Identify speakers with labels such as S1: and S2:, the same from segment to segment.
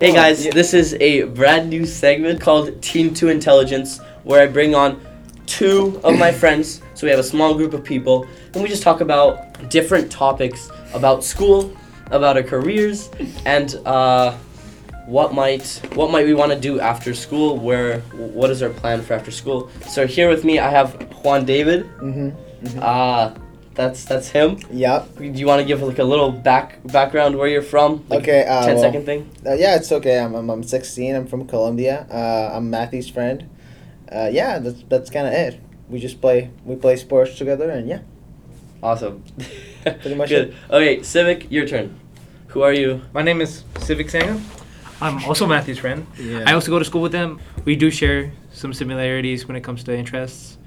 S1: Hey guys, this is a brand new segment called Teen 2 Intelligence where I bring on two of my friends. So we have a small group of people and we just talk about different topics about school, about our careers, and uh, what might what might we want to do after school, where what is our plan for after school. So here with me I have Juan David.
S2: Mm-hmm.
S1: Uh that's that's him.
S2: Yep.
S1: Do you want to give like a little back background where you're from? Like
S2: Okay. Uh,
S1: 10
S2: well,
S1: second thing?
S2: Uh, yeah, it's okay. I'm, I'm, I'm 16. I'm from Colombia. Uh, I'm Matthew's friend. Uh, yeah, that's that's kind of it. We just play we play sports together, and yeah,
S1: Awesome.
S2: Pretty much
S1: Good. Okay, Savek, your turn. Who are you?
S3: My name is Savek Sangha. I'm also Matthew's friend.
S2: yeah.
S3: I also go to school with them. We do share some similarities when it comes to interests.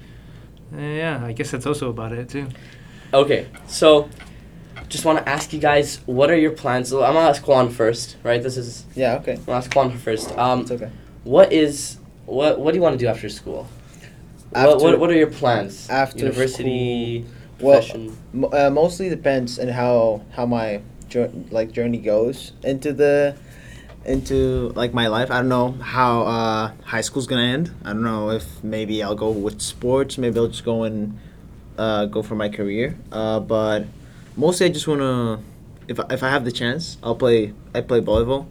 S3: Uh, yeah, I guess that's also about it too.
S1: Okay, so just want to ask you guys, what are your plans? So I'm gonna ask Juan first, right? This is
S2: yeah. Okay.
S1: I'm gonna ask Juan first. Um,
S2: It's okay.
S1: what is what what do you want to do after school? what,
S2: After-
S1: what what are your plans?
S2: after
S1: university,
S2: Well,
S1: profession.
S2: M- uh, mostly depends on how how my like journey goes into the into like my life. I don't know how uh, high school's gonna end. I don't know if maybe I'll go with sports. Maybe I'll just go and uh, go for my career. Uh, but mostly I just wanna if I, if I have the chance, I'll play. I play volleyball,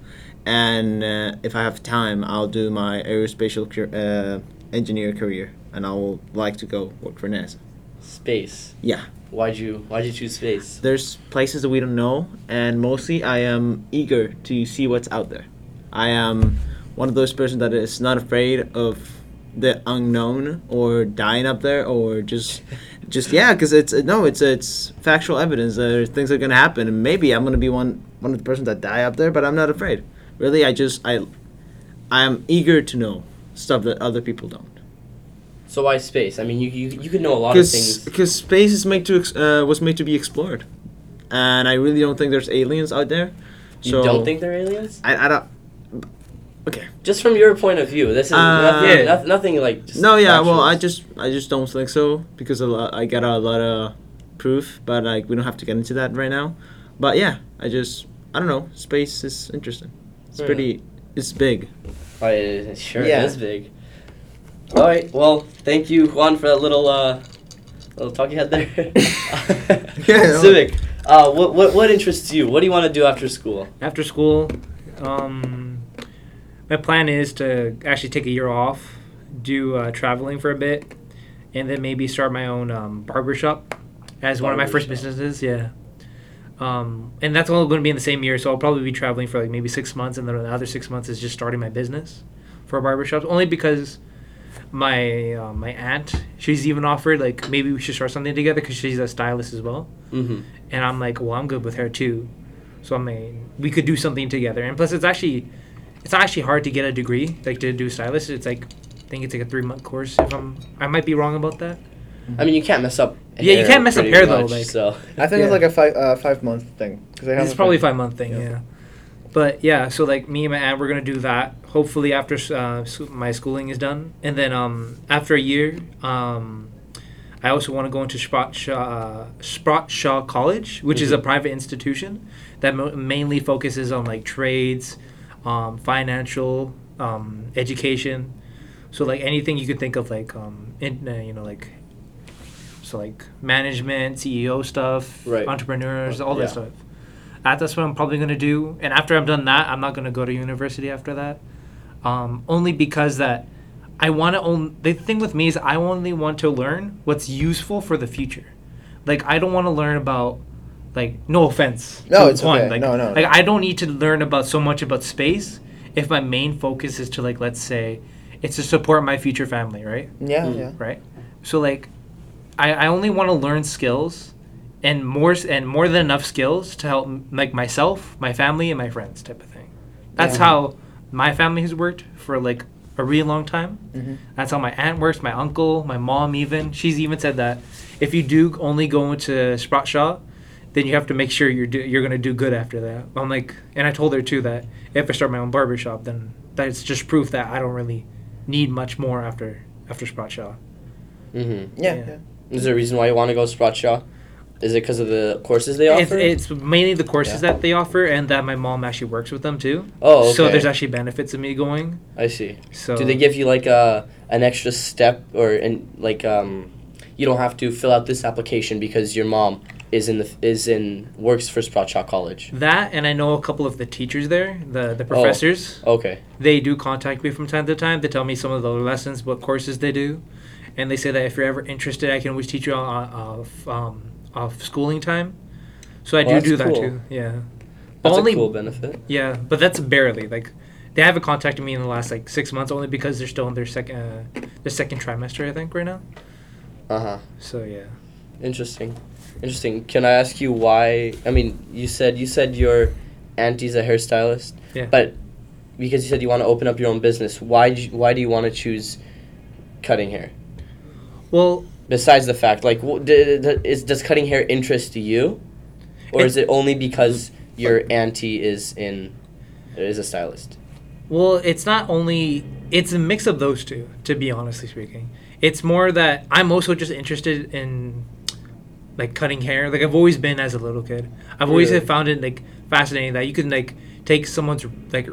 S2: and uh, if I have time, I'll do my aerospatial uh, engineer career, and I will like to go work for NASA.
S1: space.
S2: Yeah.
S1: Why'd you why'd you choose space?
S2: there's places that we don't know and mostly i am eager to see what's out there i am one of those persons that is not afraid of the unknown or dying up there or just just yeah because it's no it's it's factual evidence that things are gonna happen and maybe i'm gonna be one one of the persons that die up there but i'm not afraid really i just i i am eager to know stuff that other people don't
S1: So why space? I mean, you you, you could know a lot of things.
S2: because space is made to ex- uh, was made to be explored, and I really don't think there's aliens out there.
S1: You don't think they're aliens?
S2: I, I don't. Okay.
S1: Just from your point of view, this is
S2: Uh,
S1: nothing,
S3: Yeah.
S1: noth- nothing like. Just
S2: No, yeah. Well. I just I just don't think so because a lot, I got a lot of proof, but like we don't have to get into that right now. But yeah, I just I don't know. Space is interesting. It's
S1: Hmm.
S2: pretty. It's big.
S1: Oh, it, it sure
S2: Yeah.
S1: is big. All right. Well, thank you, Juan, for that little uh, little talk you had there.
S2: Yeah.
S1: Savek. Uh, what, what what interests you? What do you want to do after school?
S3: After school, um, my plan is to actually take a year off, do uh, traveling for a bit, and then maybe start my own um, barber shop as one of my first businesses. Yeah. Um, and that's all going to be in the same year, so I'll probably be traveling for like maybe six months, and then the other six months is just starting my business for barbershops. Only because my uh, my aunt, she's even offered like maybe we should start something together because she's a stylist as well.
S1: Mm-hmm.
S3: And I'm like, well, I'm good with her too. So I mean, we could do something together. And plus, it's actually, it's actually hard to get a degree like to do stylist. It's like, I think it's like a three month course. If I'm, I might be wrong about that.
S1: I mean, you can't mess up.
S3: Yeah, you can't mess up
S1: pretty
S3: hair, though,
S1: much,
S3: like-
S1: so.
S2: I think
S3: Yeah.
S2: it's like a five uh, five month thing. Cause I
S3: It's probably a five month thing,
S2: Yeah.
S3: yeah. But yeah, so like me and my aunt, we're gonna do that. Hopefully after uh, my schooling is done, and then um, after a year, um, I also want to go into Sprott Shaw, Sprott Shaw College, which is a private institution that mo- mainly focuses on like trades, um, financial, um, education. So like anything you could think of, like um, in, uh, you know, like so like management, CEO stuff,
S1: Right.
S3: entrepreneurs, all
S1: Yeah.
S3: that stuff. That's what I'm probably gonna do. And after I've done that, I'm not gonna go to university after that. Um, only because that I want to own. The thing with me is I only want to learn what's useful for the future. Like I don't want to learn about like no offense.
S2: No, it's
S3: Juan,
S2: okay.
S3: Like,
S2: No, no.
S3: Like I don't need to learn about so much about space if my main focus is to like let's say it's to support my future family, right?
S2: Yeah,
S1: Mm.
S2: yeah.
S3: right? So like, I, I only want to learn skills, and more and more than enough skills to help m- like myself, my family, and my friends type of thing. That's
S2: Yeah.
S3: how my family has worked for like a really long time.
S2: Mhm.
S3: That's how my aunt works, my uncle, my mom even. She's even said that if you do only go into Sprott Shaw, then you have to make sure you're do, you're gonna do good after that. I'm like, and I told her too that if I start my own barber shop, then that's just proof that I don't really need much more after after Sprott Shaw.
S1: Mm-hmm.
S2: Yeah,
S3: Yeah.
S2: yeah.
S1: Is there a reason why you want to go Sprott Shaw? Is it because of the courses they
S3: It's,
S1: offer?
S3: it's mainly the courses
S1: Yeah.
S3: that they offer, and that my mom actually works with them too.
S1: oh, okay.
S3: So there's actually benefits of me going.
S1: I see.
S3: So
S1: Do they give you like a an extra step or in like um, you don't have to fill out this application because your mom is in the is in works for Sprott Shaw College.
S3: that, and I know a couple of the teachers there, the
S1: Oh.
S3: the professors.
S1: Okay.
S3: They do contact me from time to time They tell me some of the lessons, what courses they do, and they say that if you're ever interested, I can always teach you off um, off schooling time. So I do do that
S1: cool.
S3: too. Yeah.
S1: That's
S3: Only
S1: a cool benefit.
S3: Yeah, but that's barely like they haven't contacted me in the last like six months only because they're still in their second uh, their second trimester I think right now.
S1: Uh huh.
S3: So yeah.
S1: Interesting. Interesting. Can I ask you why? I mean, you said you said your auntie's a hairstylist.
S3: Yeah.
S1: But because you said you want to open up your own business, why do you, why do you want to choose cutting hair?
S3: Well,
S1: Besides the fact, like, wh- d- d- is does cutting hair interest you, or
S3: It-
S1: is it only because your auntie is in is a stylist?
S3: well, it's not only it's a mix of those two. To be honestly speaking, it's more that I'm also just interested in like cutting hair. Like I've always been as a little kid. I've always
S1: Really?
S3: found it like fascinating that you can like take someone's like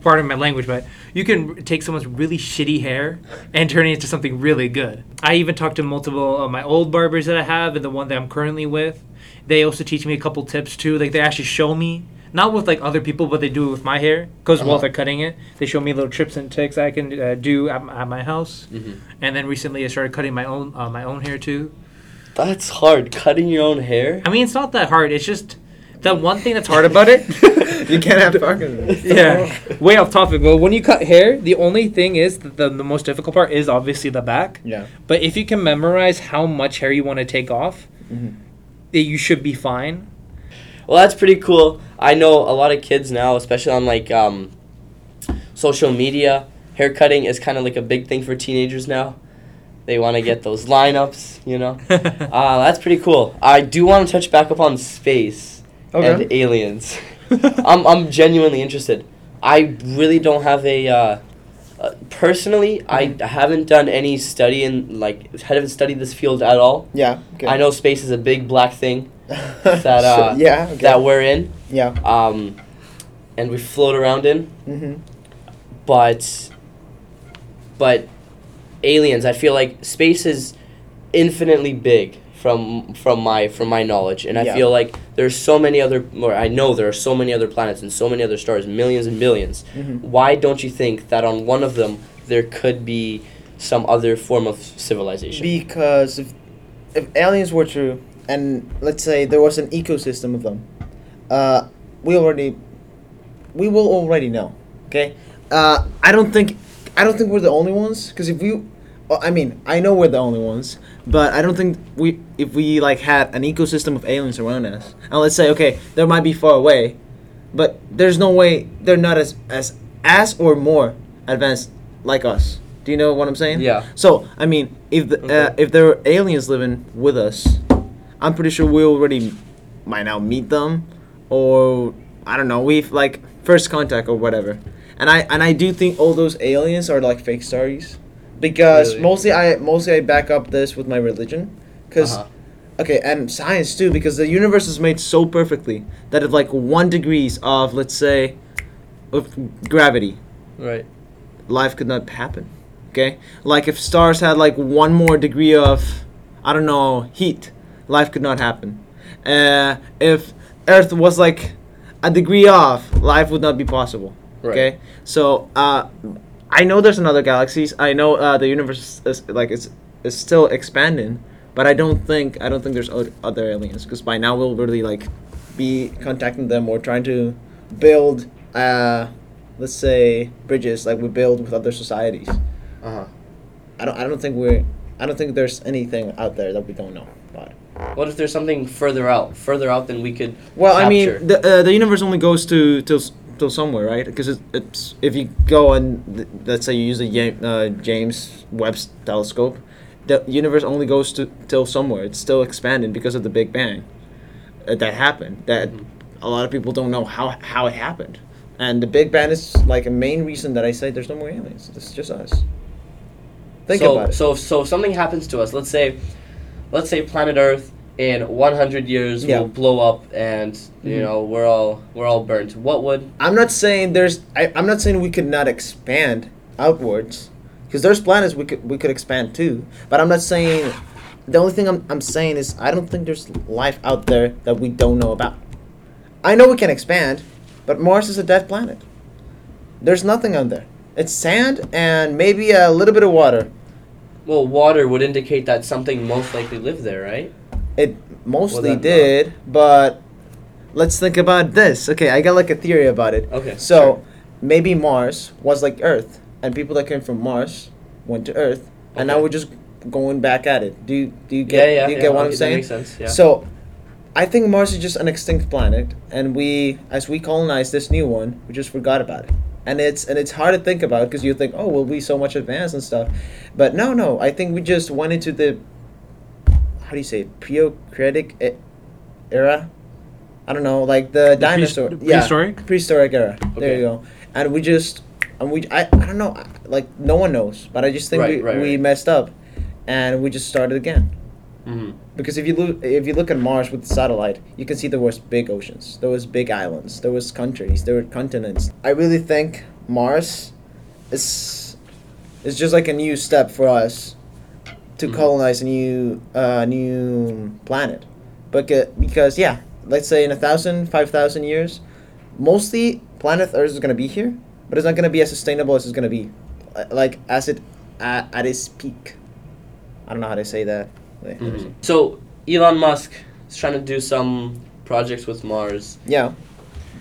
S3: part of my language, but you can take someone's really shitty hair and turn it into something really good. I even talked to multiple of my old barbers that I have and the one that I'm currently with. They also teach me a couple tips too. Like they actually show me not with like other people, but they do it with my hair because while
S1: Uh-huh.
S3: they're cutting it, they show me little trips and tricks I can uh, do at, at my house.
S1: Mm-hmm.
S3: And then recently, I started cutting my own uh, my own hair too.
S1: That's hard. Cutting your own hair.
S3: I mean, it's not that hard. It's just the one thing that's hard about it.
S2: you can't have fucking.
S3: yeah, way off topic. Well, when you cut hair, the only thing is that the, the most difficult part is obviously the back.
S2: Yeah.
S3: But if you can memorize how much hair you want to take off,
S2: Mhm.
S3: eh, you should be fine.
S1: Well, that's pretty cool. I know a lot of kids now, especially on like um, social media. hair cutting is kind of like a big thing for teenagers now. They want to get those lineups, you know. Uh, that's pretty cool. I do want to touch back upon space
S2: Okay.
S1: and aliens. I'm I'm genuinely interested. I really don't have a. Uh, uh, personally, I haven't done any study in like haven't studied this field at all.
S2: Yeah. Okay.
S1: I know space is a big black thing
S2: that.
S1: uh,
S2: yeah. Okay.
S1: that we're in
S2: yeah.
S1: um, and we float around in.
S2: Mm-hmm.
S1: But, but aliens, I feel like space is infinitely big from from my from my knowledge, and I
S2: Yeah.
S1: feel like there's so many other, or I know there are so many other planets and so many other stars, millions and 1000000000
S2: Mhm.
S1: Why don't you think that on one of them there could be some other form of civilization?
S2: Because if, if aliens were true, and let's say there was an ecosystem of them, uh, we already, we will already know. Okay, uh, I don't think, I don't think we're the only ones. Because if we, I mean, I know we're the only ones, but I don't think we, if we like had an ecosystem of aliens around us, and let's say, okay, they might be far away, but there's no way they're not as as as or more advanced like us. Do you know what I'm saying?
S1: Yeah.
S2: So I mean, if the, uh, if there are aliens living with us, I'm pretty sure we already might now meet them, or I don't know, we've like first contact or whatever. And I and I do think all those aliens are like fake stories, because
S1: Really?
S2: mostly I mostly I back up this with my religion, because.
S1: Uh-huh.
S2: Okay, and science too, because the universe is made so perfectly that if like one degrees of, let's say, of gravity,
S1: Right.
S2: life could not happen. Okay? Like if stars had like one more degree of I don't know, heat, life could not happen. Uh, if Earth was like a degree off, life would not be possible.
S1: Right.
S2: Okay? So, uh, I know there's another galaxies. I know uh, the universe is like it's is still expanding, but I don't think I don't think there's other aliens because by now we'll really like be contacting them or trying to build uh let's say bridges like we build with other societies.
S1: Uh huh.
S2: I don't I don't think we're I don't think there's anything out there that we don't know about.
S1: What if there's something further out, further out than we could?
S2: Well, I mean, the uh, the universe only goes to till s- till somewhere, right? Because it, it's if you go and th- let's say you use a Ja- uh, James Webb telescope, the universe only goes to till somewhere. It's still expanding because of the Big Bang uh, that happened. That
S1: Mhm.
S2: a lot of people don't know how how it happened, and the Big Bang is like a main reason that I say there's no more aliens. It's just us. Think
S1: so,
S2: about it.
S1: So, so if something happens to us, let's say, let's say planet Earth in 100 years
S2: Yeah.
S1: will blow up and you
S2: Mhm.
S1: know we're all we're all burnt. What would
S2: I'm not saying there's. I, I'm not saying we could not expand outwards, because there's planets we could we could expand too. But I'm not saying. The only thing I'm I'm saying is I don't think there's life out there that we don't know about. I know we can expand, but Mars is a dead planet. There's nothing on there. It's sand and maybe a little bit of water.
S1: well water would indicate that something most likely lived there, right?
S2: It mostly
S1: not?
S2: did, but let's think about this. Okay, I got like a theory about it.
S1: Okay.
S2: So
S1: sure.
S2: maybe Mars was like Earth, and people that came from Mars went to Earth, and now we're just going back at it. Do you do you
S1: yeah,
S2: get
S1: yeah,
S2: do you
S1: yeah,
S2: get what I'm saying?
S1: makes sense. Yeah.
S2: So, I think Mars is just an extinct planet, and we, as we colonize this new one, we just forgot about it. And it's and it's hard to think about because you think, oh, we'll be so much advanced and stuff, but no, no. I think we just went into the do you say e- era. I don't know, like the,
S3: The
S2: dinosaur.
S3: prehist-
S2: yeah,
S3: prehistoric?
S2: prehistoric era. There you go. And we just and we I, I don't know, like no one knows, but I just think
S1: Right,
S2: we,
S1: right,
S2: we
S1: right.
S2: messed up, and we just started again.
S1: Mhm.
S2: Because if you look if you look at Mars with the satellite, you can see there was big oceans, there was big islands, there was countries, there were continents. I really think Mars is is just like a new step for us to
S1: Mhm.
S2: colonize a new uh, new planet. But because yeah, let's say in a thousand, five thousand years, mostly planet Earth is gonna be here, but it's not gonna be as sustainable as it's gonna be, uh, like as it at, at its peak. I don't know how to say that. Wait,
S1: mm-hmm. So Elon Musk is trying to do some projects with Mars.
S2: Yeah.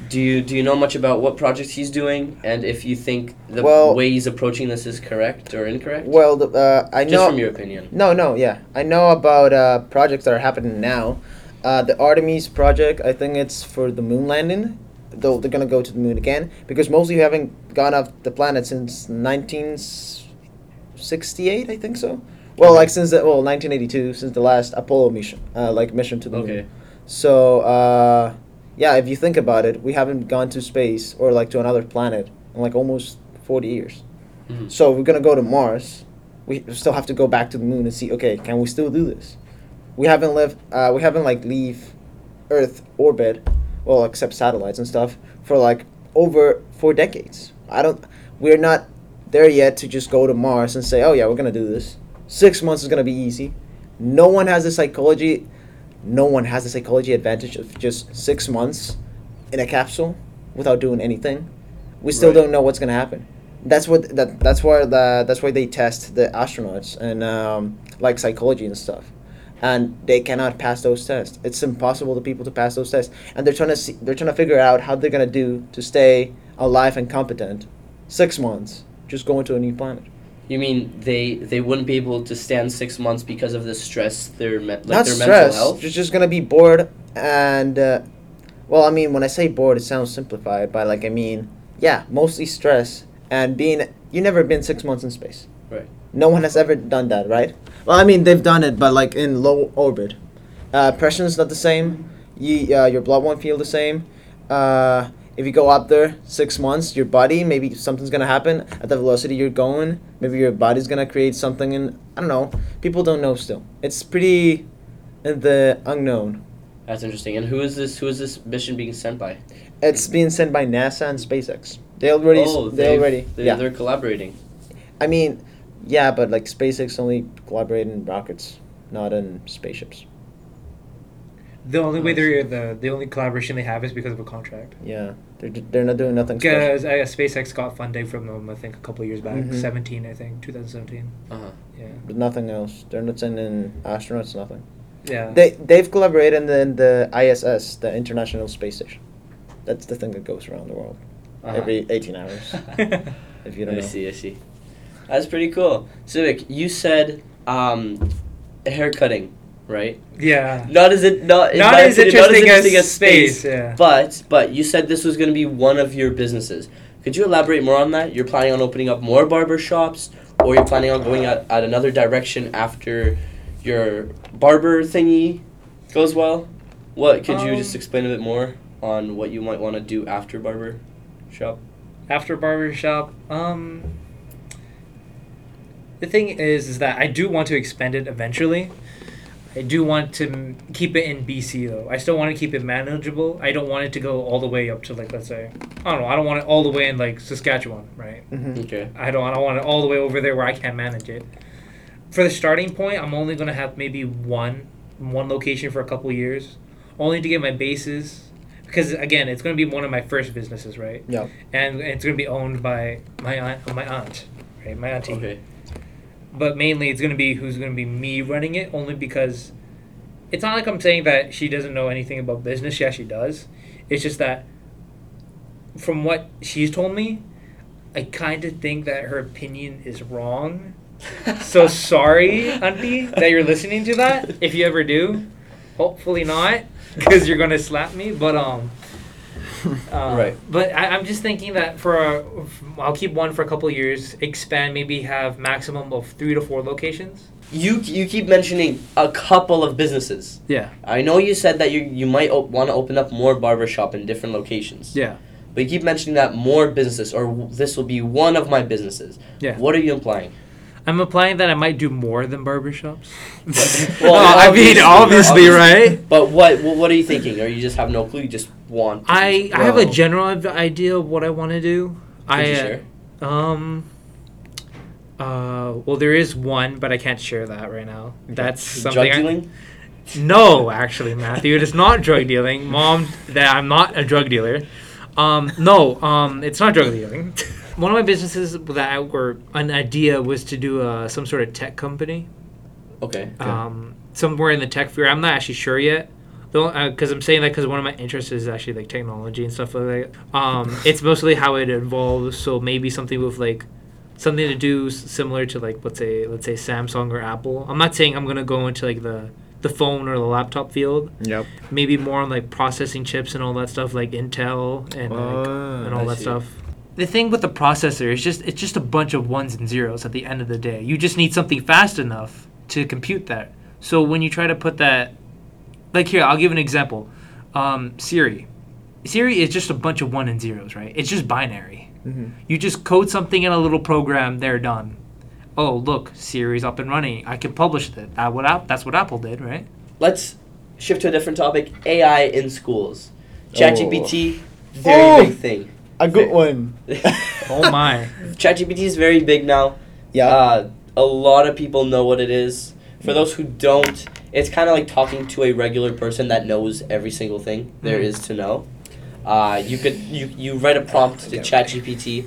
S1: Do you do you know much about what projects he's doing, and if you think the
S2: Well-
S1: way he's approaching this is correct or incorrect?
S2: Well, the, uh, I
S1: just
S2: know.
S1: from your opinion.
S2: No, no, yeah, I know about uh, projects that are happening now. Uh, the Artemis project, I think it's for the moon landing. Though they're gonna go to the moon again because mostly you haven't gone off the planet since 1968, I think so. Well, like since the well 1982, since the last Apollo mission, uh, like mission to the moon.
S1: Okay.
S2: So uh, yeah, if you think about it, we haven't gone to space or like to another planet in like almost 40 years.
S1: Mhm.
S2: So we're gonna go to Mars. We still have to go back to the moon and see. Okay, can we still do this? We haven't left, Uh, we haven't like leave Earth orbit, well, except satellites and stuff, for like over four decades. I don't. We're not there yet to just go to Mars and say, oh yeah, we're gonna do this. Six months is gonna be easy. No one has the psychology. No one has the psychology advantage of just six months in a capsule without doing anything. We still
S1: Right.
S2: don't know what's gonna happen. That's what that that's why the that's why they test the astronauts and um, like psychology and stuff, and they cannot pass those tests. It's impossible to people to pass those tests, and they're trying to see they're trying to figure out how they're gonna do to stay alive and competent. Six months, just going to a new planet.
S1: You mean they they wouldn't be able to stand six months because of the stress their me- like
S2: Not
S1: their
S2: stress.
S1: mental health?
S2: Just just gonna be bored and, uh, well, I mean, when I say bored, it sounds simplified, but like I mean, yeah, mostly stress and being. You never been six months in space.
S1: Right.
S2: No one has ever done that, right? Well, I mean, they've done it, but like in low orbit. Uh, pressure is not the same. You, uh, your blood won't feel the same. Uh, if you go up there six months, your body maybe something's gonna happen at the velocity you're going. Maybe your body's gonna create something, and I don't know. People don't know still. It's pretty in the unknown.
S1: That's interesting. And who is this? Who is this mission being sent by?
S2: It's being sent by NASA and SpaceX. They already.
S1: oh,
S2: they
S1: they've-
S2: already.
S1: They,
S2: yeah.
S1: They're collaborating.
S2: I mean, yeah, but like SpaceX only collaborate in rockets, not in spaceships.
S3: The only way oh, they're the the only collaboration they have is because of a contract.
S2: Yeah, they're they're not doing nothing special.
S3: Because uh, SpaceX got funding from them, I think, a couple of years back,
S2: Mhm.
S3: seventeen, I think, two thousand seventeen.
S1: Uh huh.
S3: Yeah,
S2: But nothing else. They're not sending astronauts. Nothing.
S3: yeah.
S2: They they've collaborated in the ISS, the International Space Station. That's the thing that goes around the world
S1: Uh-huh.
S2: every 18 hours. If you don't
S1: I
S2: know.
S1: see. I see. That's pretty cool. Savek, you said um, hair cutting, right?
S3: yeah.
S1: Not as it not
S3: Not as
S1: opinion, not
S3: interesting as space, yeah.
S1: But but you said this was going to be one of your businesses. Could you elaborate more on that? You're planning on opening up more barber shops, or you're planning on going at, at another direction after your barber thingy goes well? What could you just
S3: Um,
S1: explain a bit more on what you might want to do after barber shop?
S3: after barbershop um the thing is is that i do want to expand it eventually I do want to m- keep it in BC though. I still want to keep it manageable. I don't want it to go all the way up to like let's say I don't know. I don't want it all the way in like Saskatchewan, right?
S2: Mhm.
S1: Okay.
S3: I don't. I don't want it all the way over there where I can't manage it. For the starting point, I'm only gonna have maybe one one location for a couple years, only to get my bases. Because again, it's gonna be one of my first businesses, right?
S2: Yeah.
S3: And it's gonna be owned by my aunt, my aunt, right? My auntie.
S1: Okay.
S3: But mainly, it's gonna be who's gonna be me running it, only because it's not like I'm saying that she doesn't know anything about business. Yeah, She does. It's just that from what she's told me, I kind of think that her opinion is wrong. So sorry, auntie, that you're listening to that. If you ever do, hopefully not, because you're gonna slap me. But um, uh,
S1: Right.
S3: But I, I'm just thinking that for a, I'll keep one for a couple years, expand, maybe have maximum of three to four locations.
S1: You you keep mentioning a couple of businesses.
S3: Yeah.
S1: I know you said that you you might op- want to open up more barbershop in different locations.
S3: Yeah.
S1: But you keep mentioning that more businesses or w- this will be one of my businesses.
S3: Yeah.
S1: What are you implying?
S3: I'm implying that I might do more than barbershops.
S1: Well,
S3: well, I mean,
S1: obviously,
S3: obviously, right?
S1: But what what what are you thinking? Or you just have no clue? You just want. to
S3: I
S1: just
S3: I have a general idea of what I want to do.
S1: Could
S3: I
S1: you
S3: uh,
S1: share?
S3: um uh well there is one but I can't share that right now. That's something
S1: Drug
S3: I-
S1: dealing.
S3: No, actually, Matthew, it is not drug dealing. Mom, that I'm not a drug dealer. Um, no, um, it's not drug dealing. One of my businesses that I, or an idea was to do uh, some sort of tech company.
S1: Okay.
S3: um, somewhere in the tech field. I'm not actually sure yet. Because I'm saying that because one of my interests is actually like technology and stuff like that. Um, it's mostly how it evolves. So maybe something with like something to do s- similar to like let's say let's say Samsung or Apple. I'm not saying I'm gonna go into like the the phone or the laptop field.
S2: Yep.
S3: Maybe more on like processing chips and all that stuff, like Intel and like,
S2: Ah,
S3: and all
S1: I
S3: that
S1: see.
S3: stuff. The thing with the processor is just it's just a bunch of ones and zeros at the end of the day. You just need something fast enough to compute that. So when you try to put that, like here, I'll give an example. Um, Siri. Siri is just a bunch of one and zeros, right? It's just binary.
S2: Mhm.
S3: You just code something in a little program, they're done. Oh, look, Siri's up and running. I can publish it. That what app? That's what Apple did, right?
S1: Let's shift to a different topic. AI in schools.
S2: Oh.
S1: ChatGPT, very
S2: Oh.
S1: big thing.
S2: A good one.
S3: Oh my.
S1: ChatGPT is very big now.
S2: Yeah.
S1: Uh, a lot of people know what it is. For those who don't, it's kind of like talking to a regular person that knows every single thing there
S3: Mhm.
S1: is to know. Uh, you could you, you write a prompt to ChatGPT,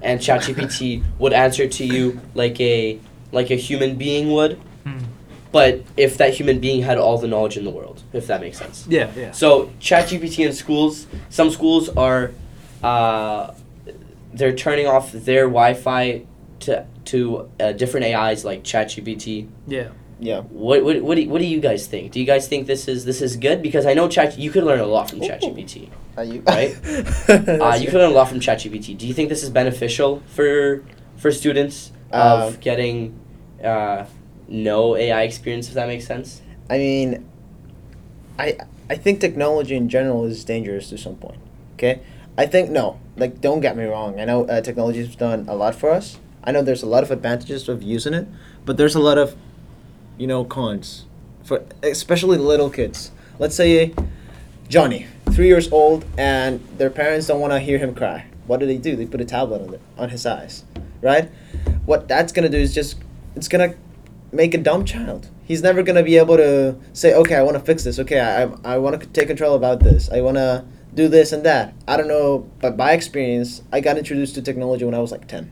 S1: and ChatGPT would answer to you like a like a human being would,
S3: Hmm.
S1: but if that human being had all the knowledge in the world, if that makes sense.
S3: Yeah, yeah.
S1: So ChatGPT in schools, some schools are, uh, they're turning off their Wi-Fi to to uh, different AIs like ChatGPT.
S3: Yeah.
S2: yeah.
S1: What what what do, what do you guys think? Do you guys think this is this is good? Because I know Chat you could learn a lot from
S2: Ooh.
S1: ChatGPT.
S2: Are you
S1: Right? Uh, you could learn a lot from ChatGPT. Do you think this is beneficial for for students of
S2: Um,
S1: getting uh, no AI experience? If that makes sense.
S2: I mean, I I think technology in general is dangerous to some point. Okay, I think no. Like, don't get me wrong. I know uh, technology has done a lot for us. I know there's a lot of advantages of using it, but there's a lot of, you know, cons for especially little kids. Let's say Johnny, three years old, and their parents don't want to hear him cry. What do they do? They put a tablet on, the, on his eyes, right? What that's gonna do is just it's gonna make a dumb child. He's never gonna be able to say, okay, I want to fix this. Okay, I I want to take control about this. I want to do this and that. I don't know, but by experience, I got introduced to technology when I was like ten,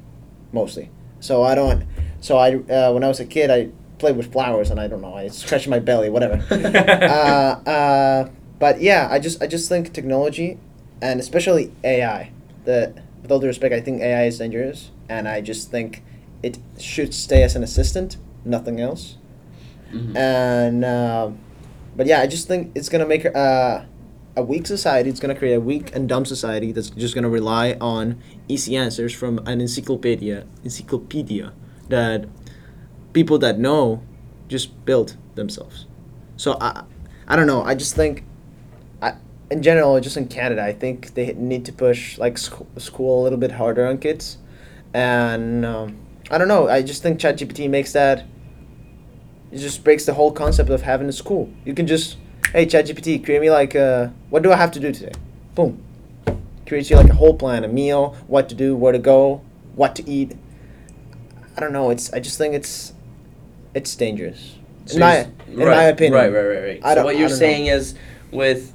S2: mostly. So I don't. So I uh, when I was a kid, I played with flowers and I don't know. I scratched my belly, whatever. uh, uh, but yeah, I just I just think technology, and especially AI. The with all due respect, I think AI is dangerous, and I just think it should stay as an assistant, nothing else.
S1: Mhm.
S2: And um but yeah, I just think it's gonna make uh, a weak society. It's gonna create a weak and dumb society that's just gonna rely on easy answers from an encyclopedia. Encyclopedia that people that know just build themselves. So I, I don't know. I just think, I in general, just in Canada, I think they need to push like sc- school a little bit harder on kids, and um, I don't know. I just think ChatGPT makes that it just breaks the whole concept of having a school. You can just, hey ChatGPT, create me like uh, what do I have to do today? Boom, creates you like a whole plan, a meal, what to do, where to go, what to eat. I don't know. It's I just think it's it's dangerous.
S1: So
S2: in my in
S1: right,
S2: my opinion.
S1: Right, right, right, right.
S2: I
S1: so what you're
S2: don't know.
S1: saying is with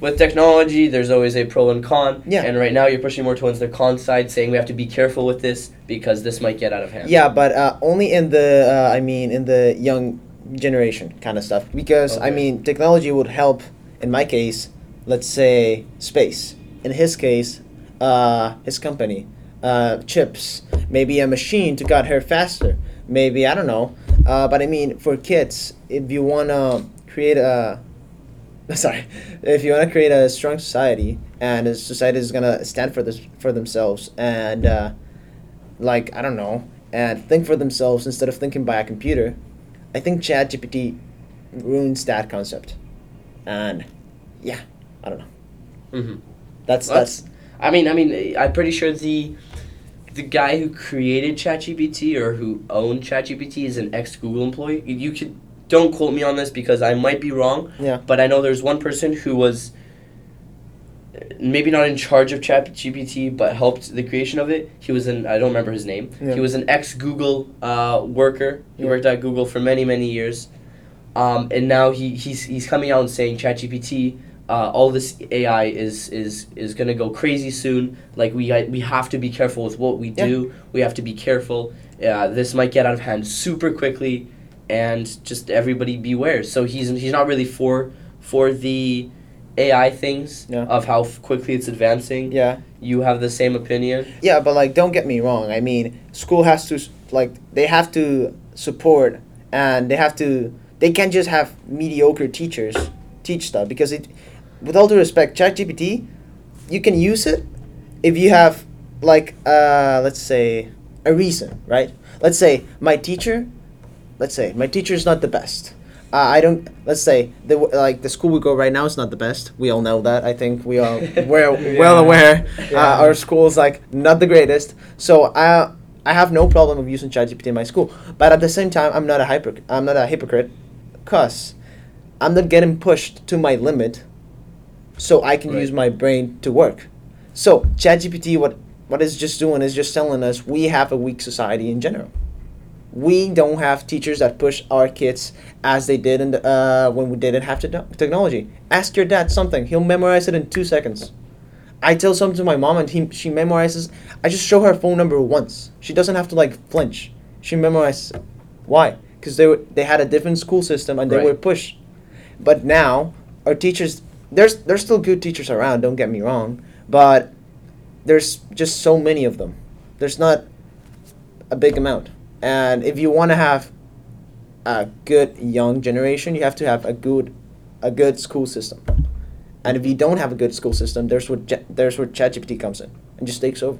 S1: with technology, there's always a pro and con.
S2: Yeah.
S1: And right now you're pushing more towards the con side, saying we have to be careful with this because this might get out of hand.
S2: Yeah, but uh, only in the uh, I mean in the young generation kind of stuff because I mean technology would help in my case, let's say space. In his case, uh, his company, uh, chips, maybe a machine to cut hair faster. Maybe I don't know. Uh, but I mean for kids, if you wanna create a sorry, if you want to create a strong society and a society is gonna stand for this for themselves and uh, like I don't know and think for themselves instead of thinking by a computer, I think ChatGPT ruins that concept. And yeah, I don't know.
S1: hmm
S2: That's
S1: Well,
S2: that's
S1: I mean, I mean, I'm pretty sure the the guy who created ChatGPT or who owned ChatGPT is an ex Google employee. You, could don't quote me on this because I might be wrong.
S2: Yeah.
S1: But I know there's one person who was maybe not in charge of ChatGPT, but helped the creation of it. He was an I don't remember his name.
S2: Yeah.
S1: He was an ex Google uh, worker. He
S2: Yeah.
S1: worked at Google for many many years. Um, and now he, he's he's coming out and saying ChatGPT, uh, all this AI is is is gonna go crazy soon. Like we we have to be careful with what we
S2: Yeah.
S1: do. We have to be careful. Uh, this might get out of hand super quickly, and just everybody beware. So he's he's not really for for the AI things
S2: Yeah.
S1: of how f- quickly it's advancing.
S2: yeah.
S1: You have the same opinion.
S2: Yeah, but like don't get me wrong. I mean, school has to like they have to support and they have to they can't just have mediocre teachers teach stuff because it with all due respect, ChatGPT, you can use it if you have like uh let's say a reason, right? Let's say my teacher, let's say my teacher is not the best. Uh, I don't. Let's say the like the school we go right now is not the best. We all know that. I think we we're well
S3: Yeah.
S2: aware.
S3: Yeah.
S2: Uh, our school is like not the greatest. So I I have no problem of using ChatGPT in my school. But at the same time, I'm not a hyper. I'm not a hypocrite, cause I'm not getting pushed to my limit, so I can
S1: Right.
S2: use my brain to work. So ChatGPT, what what it's just doing is just telling us we have a weak society in general. We don't have teachers that push our kids as they did in the, uh, when we didn't have te- technology. Ask your dad something; he'll memorize it in two seconds. I tell something to my mom, and he, she memorizes. I just show her phone number once. She doesn't have to like flinch. She memorizes. it. Why? Because they were, they had a different school system and they
S1: Right.
S2: were pushed. But now our teachers, there's there's still good teachers around. Don't get me wrong, but there's just so many of them. There's not a big amount. And if you want to have a good young generation, you have to have a good a good school system. And if you don't have a good school system, there's where Ch- there's where ChatGPT comes in and just takes over.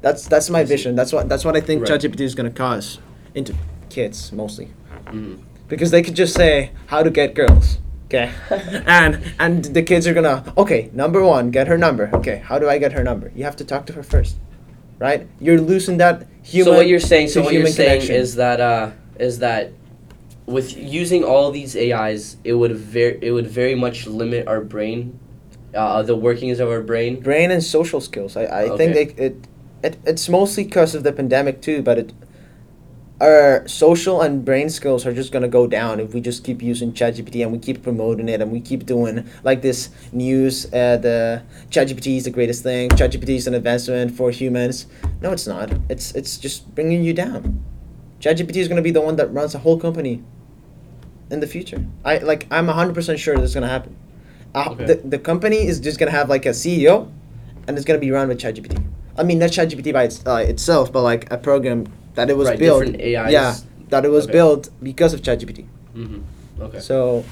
S2: That's that's my vision. That's what that's what I think
S1: Right.
S2: ChatGPT is going to cause into kids mostly
S1: Mhm.
S2: because they could just say how to get girls. Okay, and and the kids are gonna okay. Number one, get her number. Okay, how do I get her number? You have to talk to her first, right? You're losing that human.
S1: so what you're saying, so what you're saying
S2: connection.
S1: is that uh, is that with using all these AIs, it would very it would very much limit our brain, uh, the workings of our brain.
S2: brain and social skills. I, I think
S1: Okay.
S2: they, it, it it's mostly because of the pandemic too, but it our social and brain skills are just gonna go down if we just keep using ChatGPT and we keep promoting it and we keep doing like this news. Uh, the ChatGPT is the greatest thing. ChatGPT is an advancement for humans. No, it's not. It's it's just bringing you down. ChatGPT is gonna be the one that runs the whole company in the future. I like I'm hundred percent sure that's gonna happen. Uh,
S1: Okay.
S2: the, the company is just gonna have like a CEO, and it's gonna be run with ChatGPT. I mean, not ChatGPT by its, uh, itself, but like a program that it was
S1: Right,
S2: built.
S1: different AIs.
S2: Yeah, that it was
S1: Okay.
S2: built because of ChatGPT.
S1: hmm Okay.
S2: So,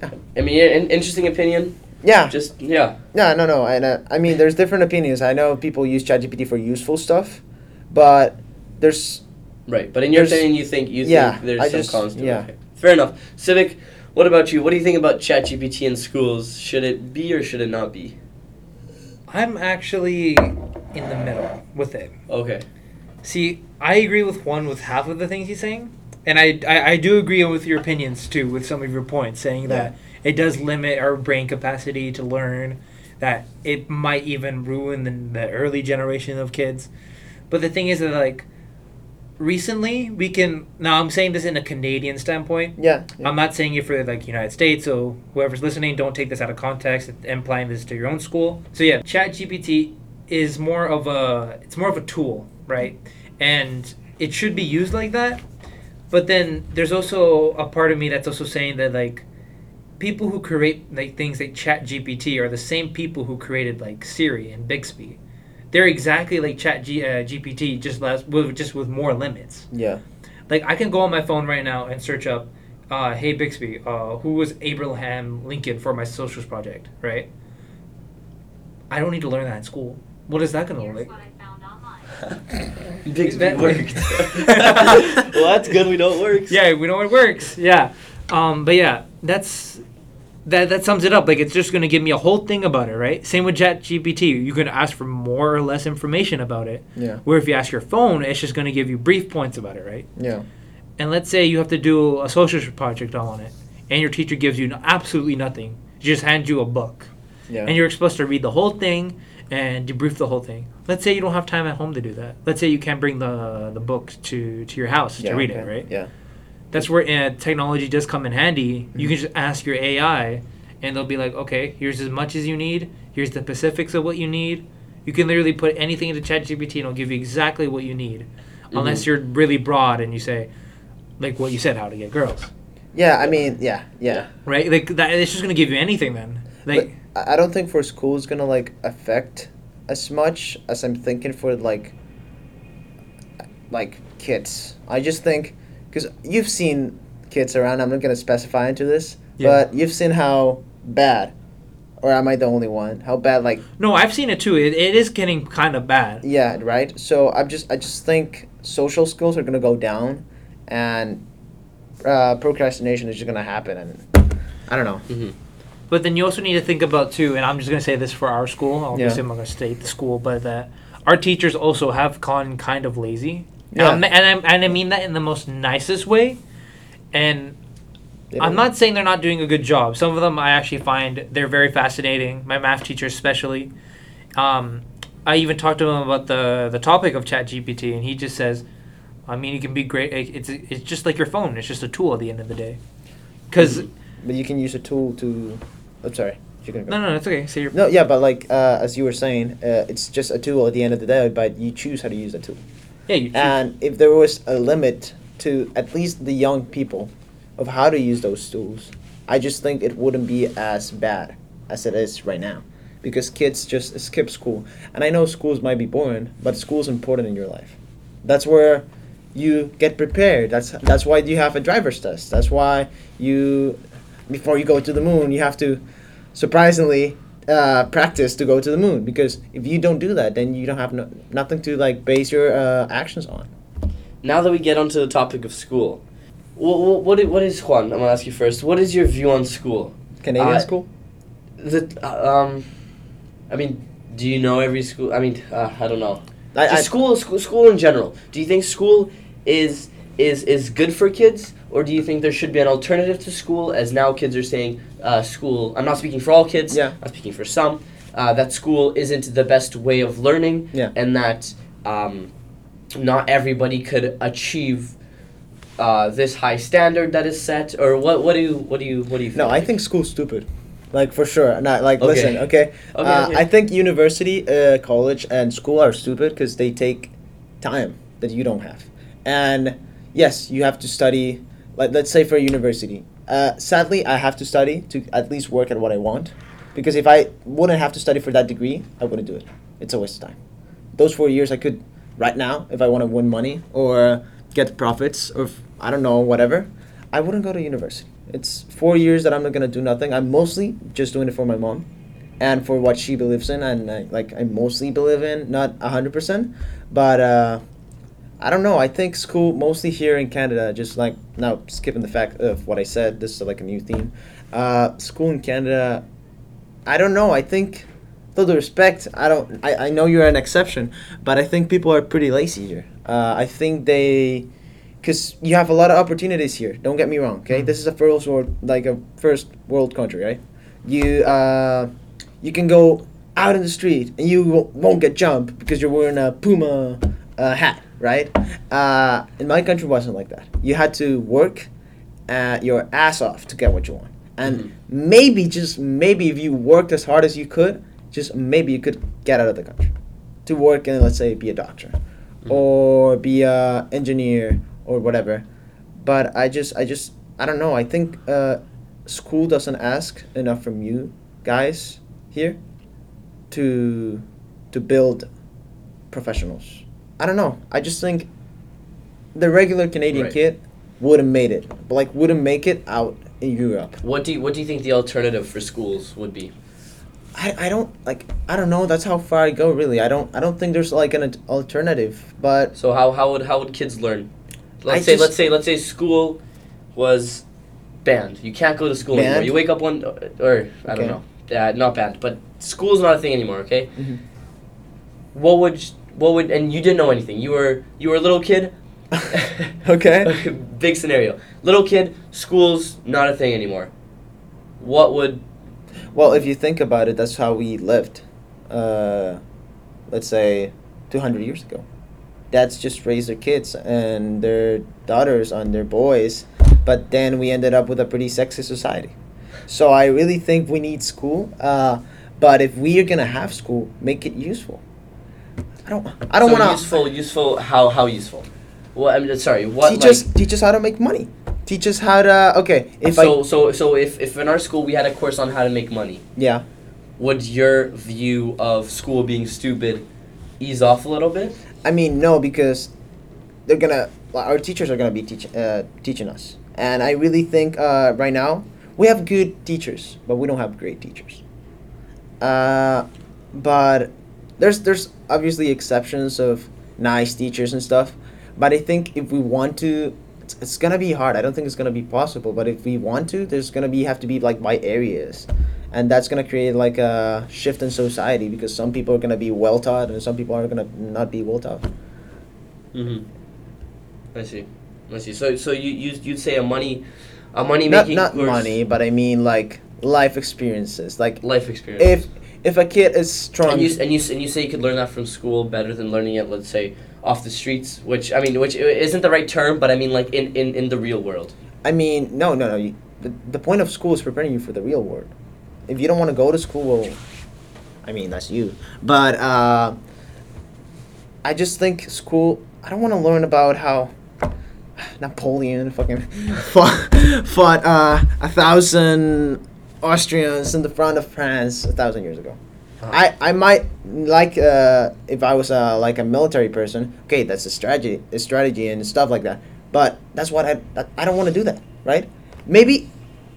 S2: yeah.
S1: I mean, an interesting opinion.
S2: yeah,
S1: Just yeah.
S2: no, no, no. And uh, I mean, there's different opinions. I know people use ChatGPT for useful stuff, but there's
S1: Right, but in your opinion, you think you
S2: yeah,
S1: think there's
S2: I
S1: some
S2: just-
S1: cons to
S2: yeah.
S1: it. Okay. Fair enough. Savek, what about you? What do you think about ChatGPT in schools? Should it be or should it not be?
S3: I'm actually in the middle with it.
S1: Okay.
S3: See, I agree with one with half of the things he's saying, and I, I I do agree with your opinions too, with some of your points, saying that it does limit our brain capacity to learn, that it might even ruin the, the early generation of kids. But the thing is that like recently we can now I'm saying this in a Canadian standpoint.
S2: Yeah. yeah.
S3: I'm not saying it for like United States, so whoever's listening, don't take this out of context and applying this to your own school. So yeah, Chat GPT is more of a it's more of a tool, right? And it should be used like that. But then there's also a part of me that's also saying that like people who create like things like Chat GPT are the same people who created like Siri and Bixby. They're exactly like Chat G, uh, GPT, just less with just with more limits.
S2: yeah.
S3: Like I can go on my phone right now and search up, uh, "Hey Bixby, uh, who was Abraham Lincoln for my socials project?" Right. I don't need to learn that in school. What is that gonna look like?
S4: what I found online.
S1: Bixby
S3: That-
S1: worked. well, that's good. We know it works.
S3: Yeah, we know it works. Yeah, um, but yeah, that's that. That sums it up. Like it's just gonna give me a whole thing about it, right? Same with Chat GPT. You can ask for more or less information about it.
S2: Yeah.
S3: Where if you ask your phone, it's just gonna give you brief points about it, right?
S2: Yeah.
S3: and let's say you have to do a social project all on it, and your teacher gives you absolutely nothing, just hands you a book,
S2: Yeah.
S3: and you're supposed to read the whole thing and debrief the whole thing. Let's say you don't have time at home to do that. Let's say you can't bring the the book to to your house
S2: yeah,
S3: to read
S2: okay.
S3: it, right?
S2: Yeah.
S3: That's where uh, technology does come in handy. You can just ask your AI, and they'll be like, okay, here's as much as you need. Here's the specifics of what you need. You can literally put anything into ChatGPT, and it'll give you exactly what you need, unless you're really broad and you say, like what you said, how to get girls,
S2: Yeah. I mean, yeah. Yeah.
S3: right? Like that, it's just gonna give you anything then. Like,
S2: but I I don't think for school is gonna like affect as much as I'm thinking for like like kids. I just think because you've seen kids around. I'm not gonna specify into this,
S3: Yeah.
S2: but you've seen how bad, or am I the only one? How bad like
S3: no, I've seen it too. It, it is getting kind of bad.
S2: yeah right. So I'm just I just think social skills are gonna go down, and uh, procrastination is just gonna happen, and I don't know.
S1: hmm
S3: But then you also need to think about too, and I'm just gonna say this for our school. Obviously,
S2: Yeah.
S3: I'm not gonna state the school, but that our teachers also have gone kind of lazy.
S2: Yeah.
S3: Um, and I and I mean that in the most nicest way. And I'm
S2: don't-
S3: saying they're not doing a good job. Some of them I actually find they're very fascinating. My math teacher especially. Um, I even talked to him about the the topic of ChatGPT, and he just says, "I mean, it can be great. it- It's it's just like your phone. It's just a tool at the end of the day." Because
S2: But you can use a tool to. I'm sorry. You're go.
S3: no, no, it's okay. Say your
S2: No, yeah, but like uh, as you were saying, uh, it's just a tool at the end of the day, but you choose how to use the tool.
S3: Yeah.
S2: And if there was a limit to at least the young people of how to use those tools, I just think it wouldn't be as bad as it is right now. Because kids just skip school. And I know schools might be boring, but school's important in your life. That's where you get prepared. That's that's why you have a driver's test. That's why you before you go to the moon, you have to surprisingly uh, practice to go to the moon because if you don't do that, then you don't have no, nothing to like base your uh, actions on.
S1: Now that we get onto the topic of school, what what, what is Juan? I'm gonna ask you first. What is your view on school?
S2: Canadian
S1: Uh,
S2: school?
S1: The uh, um, I mean, do you know every school? I mean, uh, I don't know.
S2: I, I,
S1: school, school, school in general. Do you think school is is is good for kids, or do you think there should be an alternative to school? As now kids are saying, uh, school. I'm not speaking for all kids.
S2: Yeah.
S1: I'm speaking for some. Uh, that school isn't the best way of learning,
S2: Yeah.
S1: and that um, not everybody could achieve uh, this high standard that is set. Or what? What do you? What do you? What do you? Think?
S2: no, I think school's stupid. Like for sure. Not like
S1: Okay.
S2: listen, okay.
S1: Okay,
S2: uh,
S1: okay.
S2: I think university, uh, college, and school are stupid because they take time that you don't have. And yes, you have to study. Like let's say for university. Uh, sadly, I have to study to at least work at what I want, because if I wouldn't have to study for that degree, I wouldn't do it. It's a waste of time. Those four years I could right now if I want to win money or get profits or if, I don't know whatever, I wouldn't go to university. It's four years that I'm not gonna do nothing. I'm mostly just doing it for my mom, and for what she believes in, and I, like I mostly believe in, not hundred percent, but uh, I don't know. I think school mostly here in Canada, just like now skipping the fact of what I said. This is like a new theme. Uh, school in Canada, I don't know. I think, all the respect, I don't. I, I know you're an exception, but I think people are pretty lazy here. Uh, I think they because you have a lot of opportunities here. Don't get me wrong. Okay,
S3: Mhm.
S2: this is a first world, like a first world country, right? You uh, you can go out in the street and you won't get jumped because you're wearing a Puma uh, hat, right? Uh, in my country, it wasn't like that. You had to work uh, your ass off to get what you want, and
S1: Mhm.
S2: maybe just maybe if you worked as hard as you could, just maybe you could get out of the country to work and let's say be a doctor
S1: Mhm.
S2: or be a engineer or whatever. But I just I just I don't know. I think uh, school doesn't ask enough from you guys here to to build professionals. I don't know. I just think the regular Canadian
S1: Right.
S2: kid wouldn't made it. But like wouldn't make it out in Europe.
S1: What do you, what do you think the alternative for schools would be?
S2: I, I don't like I don't know. That's how far I go really. I don't I don't think there's like an alternative. But
S1: So how, how would how would kids learn? Let's
S2: I
S1: say
S2: just-
S1: let's say let's say school was banned. You can't go to school anymore. You wake up one or I don't know. Uh, not banned, but school's not a thing anymore. Okay.
S2: Mhm.
S1: What would what would and you didn't know anything. You were you were a little kid.
S2: Okay.
S1: Big scenario. Little kid. School's not a thing anymore. What would
S2: Well, if you think about it, that's how we lived. Uh, let's say, two hundred years ago. Dads just raised their kids and their daughters on their boys, but then we ended up with a pretty sexist society. So I really think we need school. Uh, but if we are gonna have school, make it useful. I don't. I don't
S1: so
S2: want to
S1: useful useful how how useful? Well, I mean, sorry. What
S2: teach
S1: like,
S2: us teach us how to make money. Teach us how to. Okay, if
S1: so
S2: I
S1: so so if if in our school we had a course on how to make money,
S2: yeah.
S1: would your view of school being stupid ease off a little bit?
S2: I mean, no, because they're gonna. Our teachers are gonna be teach, uh, teaching us, and I really think uh, right now we have good teachers, but we don't have great teachers. Uh, but there's there's obviously exceptions of nice teachers and stuff, but I think if we want to, it's, it's gonna be hard. I don't think it's gonna be possible, but if we want to, there's gonna be have to be like by areas. And that's gonna create like a shift in society because some people are gonna be well taught and some people are gonna not be well taught.
S1: Mm-hmm. I see. I see. So so you you you'd say a money, a money making
S2: not
S1: course,
S2: money, but I mean like life experiences. Like
S1: life experience.
S2: if if a kid is strong,
S1: and you and you and you say you could learn that from school better than learning it, let's say, off the streets, which I mean, which isn't the right term, but I mean like in in in the real world.
S2: I mean, no, no, no. You, the, the point of school is preparing you for the real world. If you don't want to go to school, well, I mean that's you. But uh, I just think school. I don't want to learn about how Napoleon fucking fought, fought uh, a thousand Austrians in the front of France a thousand years ago. I, I might like uh, if I was uh, like a military person. Okay, that's a strategy, a strategy and stuff like that. But that's what I I don't want to do that, right? Maybe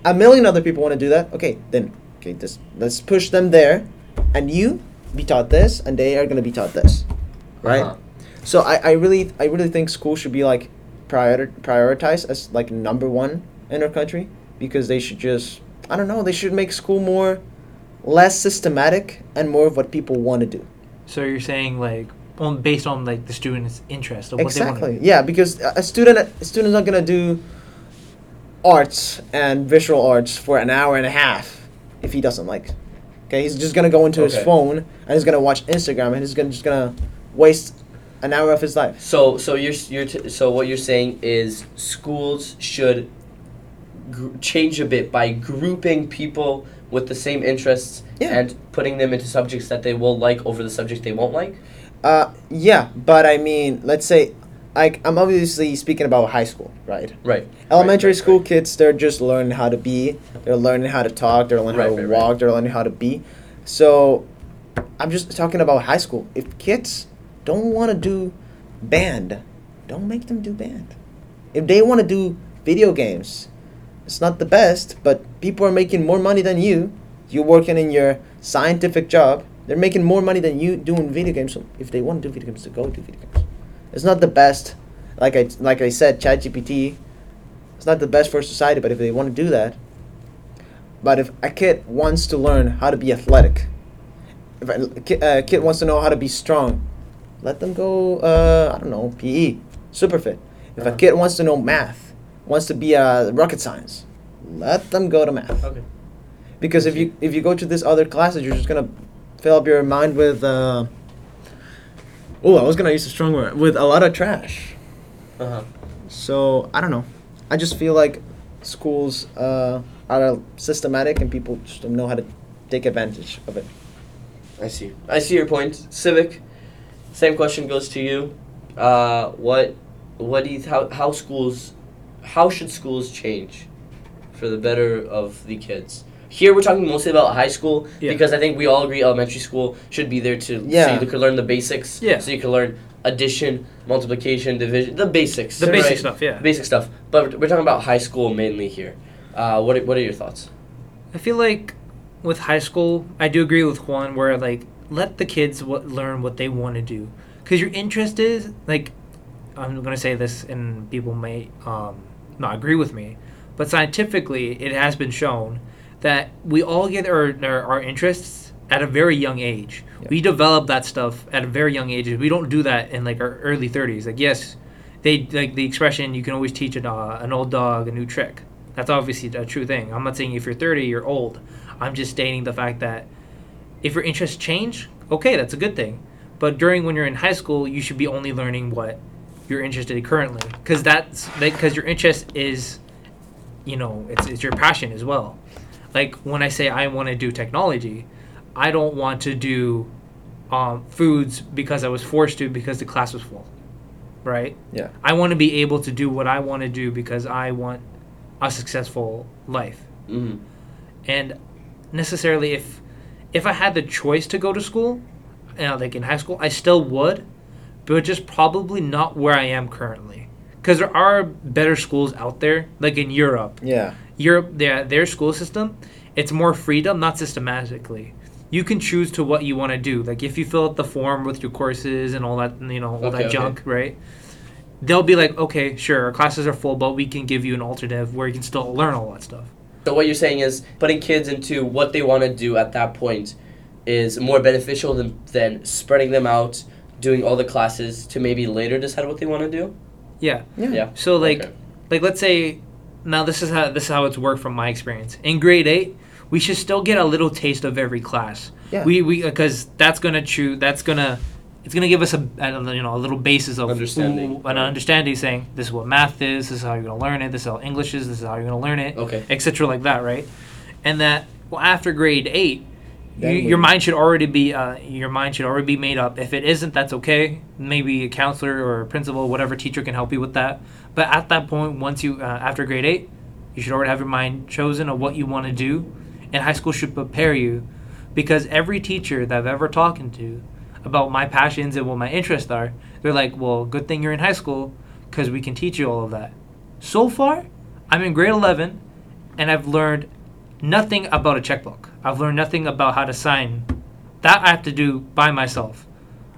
S2: a million other people want to do that. Okay, then okay, this let's push them there, and you be taught this, and they are gonna be taught this, right?
S1: Uh-huh.
S2: So I, I really I really think school should be like prior prioritized as like number one in our country because they should just I don't know they should make school more less systematic and more of what people want to do.
S3: So you're saying like on based on like the student's interest of what they
S2: exactly. Yeah, because a a student a student's not gonna do arts and visual arts for an hour and a half if he doesn't like. Okay, he's just gonna go into his phone and he's gonna watch Instagram and he's gonna just gonna waste an hour of his life.
S1: So so you're you're t- so what you're saying is schools should gr- change a bit by grouping people with the same interests
S2: Yeah.
S1: and putting them into subjects that they will like over the subject they won't like.
S2: Uh, yeah, but I mean, let's say, like, I'm obviously speaking about high school, right?
S1: Right.
S2: Elementary
S1: right,
S2: school
S1: right.
S2: kids, they're just learning how to be, they're learning how to talk, they're learning how to walk, they're learning how to be. So, I'm just talking about high school. If kids don't want to do band, don't make them do band. If they want to do video games, it's not the best, but people are making more money than you. You're working in your scientific job. They're making more money than you doing video games. So if they want to do video games, to go do video games. It's not the best. Like I like I said, ChatGPT. It's not the best for society, but if they want to do that. But if a kid wants to learn how to be athletic, if a kid, a kid wants to know how to be strong, let them go. Uh, I don't know, PE, super fit. If
S1: Uh-huh.
S2: a kid wants to know math, wants to be a rocket science, let them go to math.
S1: Okay.
S2: Because if you if you go to this other classes, you're just gonna fill up your mind with. Uh, oh, I was gonna use a strong word with a lot of trash.
S1: Uh huh.
S2: So I don't know. I just feel like schools uh, are systematic and people just don't know how to take advantage of it.
S1: I see. I see your point. Savek. Same question goes to you. Uh, what, what do you how how schools, how should schools change, for the better of the kids? Here we're talking mostly about high school
S3: Yeah.
S1: because I think we all agree elementary school should be there to
S2: yeah.
S1: so you can learn the basics.
S3: Yeah.
S1: So you can learn addition, multiplication, division, the basics.
S3: The basic
S1: right?
S3: stuff, yeah.
S1: Basic stuff. But we're talking about high school mainly here. Uh, what are, what are your thoughts?
S3: I feel like with high school, I do agree with Juan where like let the kids what, learn what they want to do because your interest is like I'm gonna say this and people may um, not agree with me, but scientifically it has been shown that we all get our our, our interests at a very young age. We develop that stuff at a very young age. We don't do that in like our early 30s. Like yes, they like the expression you can always teach a, uh, an old dog a new trick. That's obviously a true thing. I'm not saying if you're 30 you're old. I'm just stating the fact that if your interests change, okay, that's a good thing. But during when you're in high school, you should be only learning what you're interested in currently, because that's because your interest is, you know, it's it's your passion as well. Like when I say I want to do technology, I don't want to do um, foods because I was forced to because the class was full, right?
S2: Yeah.
S3: I want to be able to do what I want to do because I want a successful life
S1: Mm-hmm.
S3: and necessarily if if I had the choice to go to school, you know, like in high school, I still would, but just probably not where I am currently. Because there are better schools out there, like in Europe.
S2: Yeah.
S3: Europe, their their school system, it's more freedom, not systematically. You can choose to what you want to do. Like if you fill out the form with your courses and all that, you know, all
S1: Okay,
S3: that
S1: okay.
S3: junk, right? They'll be like, okay, sure, our classes are full, but we can give you an alternative where you can still learn all that stuff.
S1: So what you're saying is putting kids into what they want to do at that point is more beneficial than than spreading them out, doing all the classes to maybe later decide what they want to do.
S3: Yeah.
S2: Yeah.
S1: Yeah.
S3: So like
S1: Okay.
S3: like let's say now this is how this is how it's worked from my experience. In grade 8, we should still get a little taste of every class.
S2: Yeah.
S3: We we because that's going to true that's going to it's going to give us a, a you know a little basis of
S1: Understanding.
S3: ooh, an understanding saying this is what math is, this is how you're going to learn it, this is how English is, this is how you're going to learn it,
S1: Okay.
S3: etc. like that, right? And that well after grade 8 you, your mind should already be uh, your mind should already be made up. If it isn't, that's okay. Maybe a counselor or a principal, whatever teacher can help you with that. But at that point, once you uh, after grade eight, you should already have your mind chosen of what you want to do, and high school should prepare you, because every teacher that I've ever talked to about my passions and what my interests are, they're like, "Well, good thing you're in high school, because we can teach you all of that." So far, I'm in grade eleven, and I've learned nothing about a checkbook. I've learned nothing about how to sign. That I have to do by myself.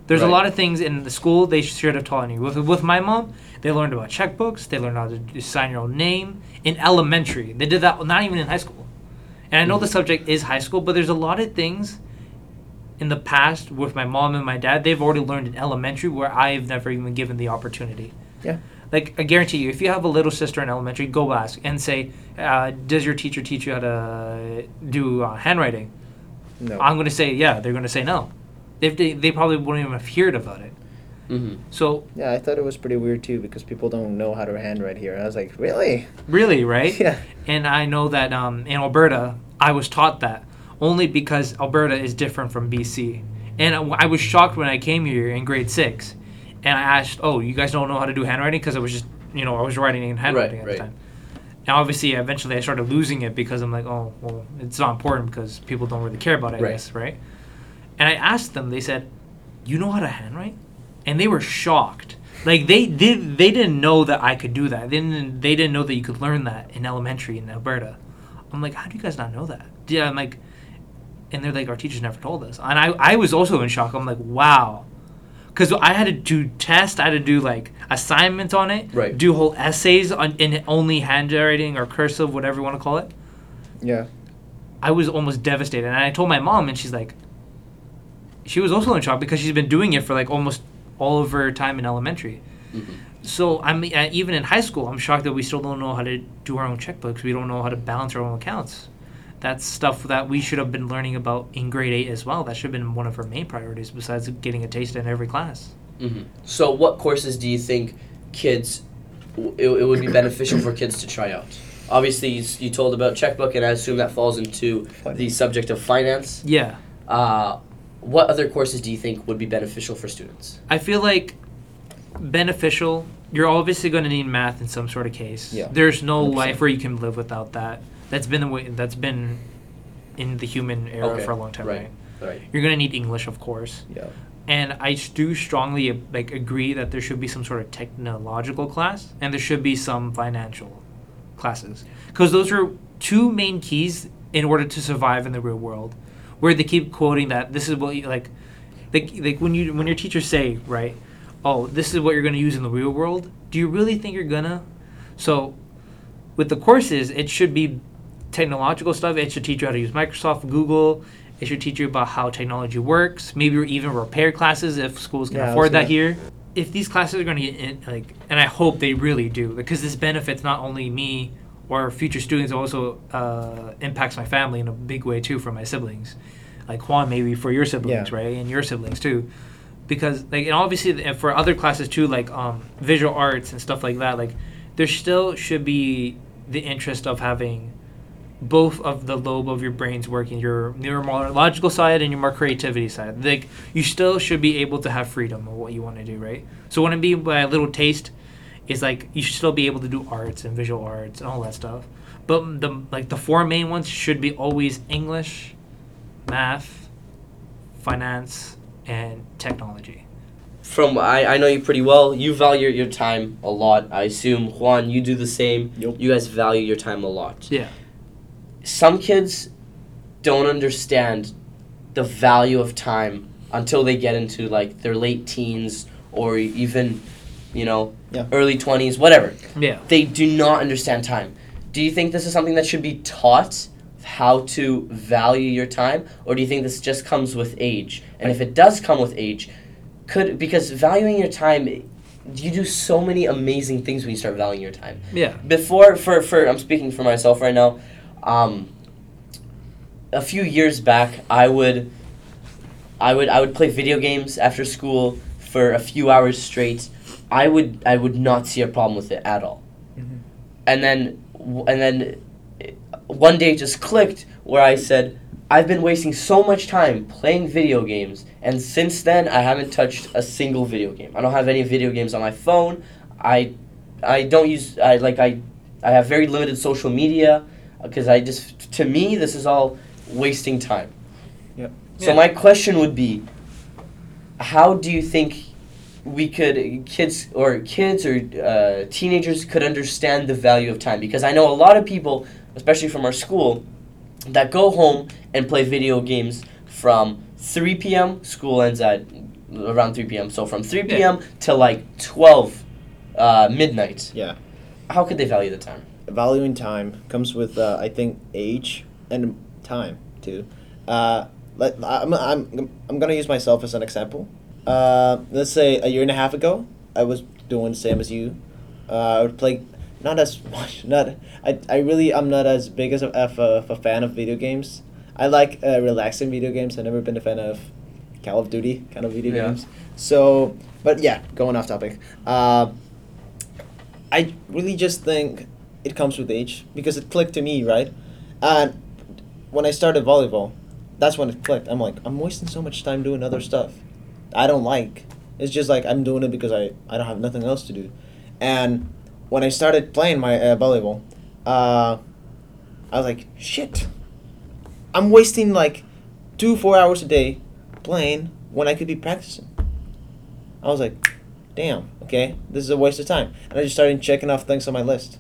S3: There's a lot of things in the school they should have taught you. With, with my mom, they learned about checkbooks. They learned how to sign your own name in elementary. They did that not even in high school. And I know the mm-hmm. subject is high school, but there's a lot of things in the past with my mom and my dad they've already learned in elementary where I've never even given the opportunity.
S2: Yeah.
S3: Like I guarantee you, if you have a little sister in elementary, go ask and say, uh, "Does your teacher teach you how to do uh, handwriting?"
S2: No.
S3: I'm going to say, yeah. They're going to say no. If they, they probably wouldn't even have heard about it.
S1: Mm-hmm.
S3: So
S2: yeah, I thought it was pretty weird too because people don't know how to handwrite here. I was like, really?
S3: really, right?
S2: Yeah.
S3: And I know that um, in Alberta, I was taught that only because Alberta is different from BC. And I I was shocked when I came here in grade six, and I asked, "Oh, you guys don't know how to do handwriting?" Because I was just, you know, I was writing in handwriting at
S1: right.
S3: the time. Now, obviously, eventually, I started losing it because I'm like, "Oh, well, it's not important because people don't really care about it." I
S1: Right.
S3: guess, right? And I asked them. They said, "You know how to handwrite?" And they were shocked. Like they did, they didn't know that I could do that. They didn't. They didn't know that you could learn that in elementary in Alberta. I'm like, how do you guys not know that? Yeah, I'm like, and they're like, our teachers never told us. And I, I was also in shock. I'm like, wow, because I had to do tests. I had to do like assignments on it.
S1: Right.
S3: Do whole essays on in only handwriting or cursive, whatever you want to call it.
S2: Yeah.
S3: I was almost devastated. And I told my mom, and she's like, she was also in shock because she's been doing it for like almost all of her time in elementary.
S1: Mm-hmm.
S3: so I mean, uh, even in high school, I'm shocked that we still don't know how to do our own checkbooks. We don't know how to balance our own accounts. That's stuff that we should have been learning about in grade eight as well. That should have been one of our main priorities, besides getting a taste in every class.
S1: hmm So, what courses do you think kids it, it would be beneficial for kids to try out? Obviously, you, you told about checkbook, and I assume that falls into the subject of finance.
S3: Yeah,
S1: Uh, what other courses do you think would be beneficial for students?
S3: I feel like beneficial. You're obviously going to need math in some sort of case.
S2: Yeah.
S3: There's no
S2: 100%.
S3: life where you can live without that. That's been the way. That's been in the human era
S1: Okay,
S3: for a long time,
S1: right.
S3: right?
S1: Right.
S3: You're going to need English, of course.
S2: Yeah.
S3: and I do strongly like agree that there should be some sort of technological class and there should be some financial classes because those are two main keys in order to survive in the real world where they keep quoting that this is what you like like, like when you when your teachers say right oh this is what you're going to use in the real world do you really think you're gonna so with the courses it should be technological stuff. It should teach you how to use microsoft google. It should teach you about how technology works maybe even repair classes if schools can
S2: Yeah,
S3: afford that here. If these classes are going to get in, like and i hope they really do because this benefits not only me or future students it also uh, impacts my family in a big way too for my siblings. Like juan maybe for your siblings
S2: Yeah.
S3: right and your siblings too. Because like and obviously th- for other classes too like um visual arts and stuff like that like there still should be the interest of having both of the lobe of your brains working your neurological side and your more creativity side like you still should be able to have freedom of what you want to do right so what i mean by a little taste is like you should still be able to do arts and visual arts and all that stuff but the like the four main ones should be always english math finance and technology
S1: From I, I know you pretty well. You value your time a lot. I assume Juan, you do the same.
S2: Yep.
S1: You guys value your time a lot.
S3: yeah
S1: Some kids don't understand the value of time until they get into like their late teens or even, you know,
S2: Yeah.
S1: early twenties, whatever.
S3: yeah
S1: They do not understand time. Do you think this is something that should be taught? How to value your time, or do you think this just comes with age? And if it does come with age, could because valuing your time, you do so many amazing things when you start valuing your time
S3: yeah
S1: before for for I'm speaking for myself right now. Um, a few years back, I would, I would I would play video games after school for a few hours straight. I would I would not see a problem with it at all.
S2: Mhm.
S1: And then and then one day it just clicked where I said. I've been wasting so much time playing video games, and since then I haven't touched a single video game. I don't have any video games on my phone. I I don't use I like I I have very limited social media because I just to me this is all wasting time.
S2: Yep.
S1: So
S3: Yeah.
S1: my question would be how do you think we could kids or kids or uh, teenagers could understand the value of time because I know a lot of people especially from our school that go home and play video games from 3 p.m. school ends at around 3 p.m. so from 3
S3: Yeah.
S1: p.m. to like 12 uh, midnight
S2: Yeah.
S1: how could they value the time
S2: valuing time comes with uh, I think age and time too. Uh, let, I'm, I'm, I'm gonna use myself as an example. Uh, let's say a year and a half ago, I was doing the same as you. Uh, I would play not as much. Not I, I really I'm not as big as a, of a, of a fan of video games. I like uh, relaxing video games. I've never been a fan of Call of Duty kind of video
S1: Yeah.
S2: games. So, but yeah, going off topic. Uh, I really just think it comes with age because it clicked to me, right? And when I started volleyball, that's when it clicked. I'm like, I'm wasting so much time doing other stuff I don't like. It's just like I'm doing it because I, I don't have nothing else to do. And when I started playing my uh, volleyball, uh, I was like, shit. I'm wasting like two, four hours a day playing when I could be practicing. I was like, damn, okay, this is a waste of time. And I just started checking off things on my list.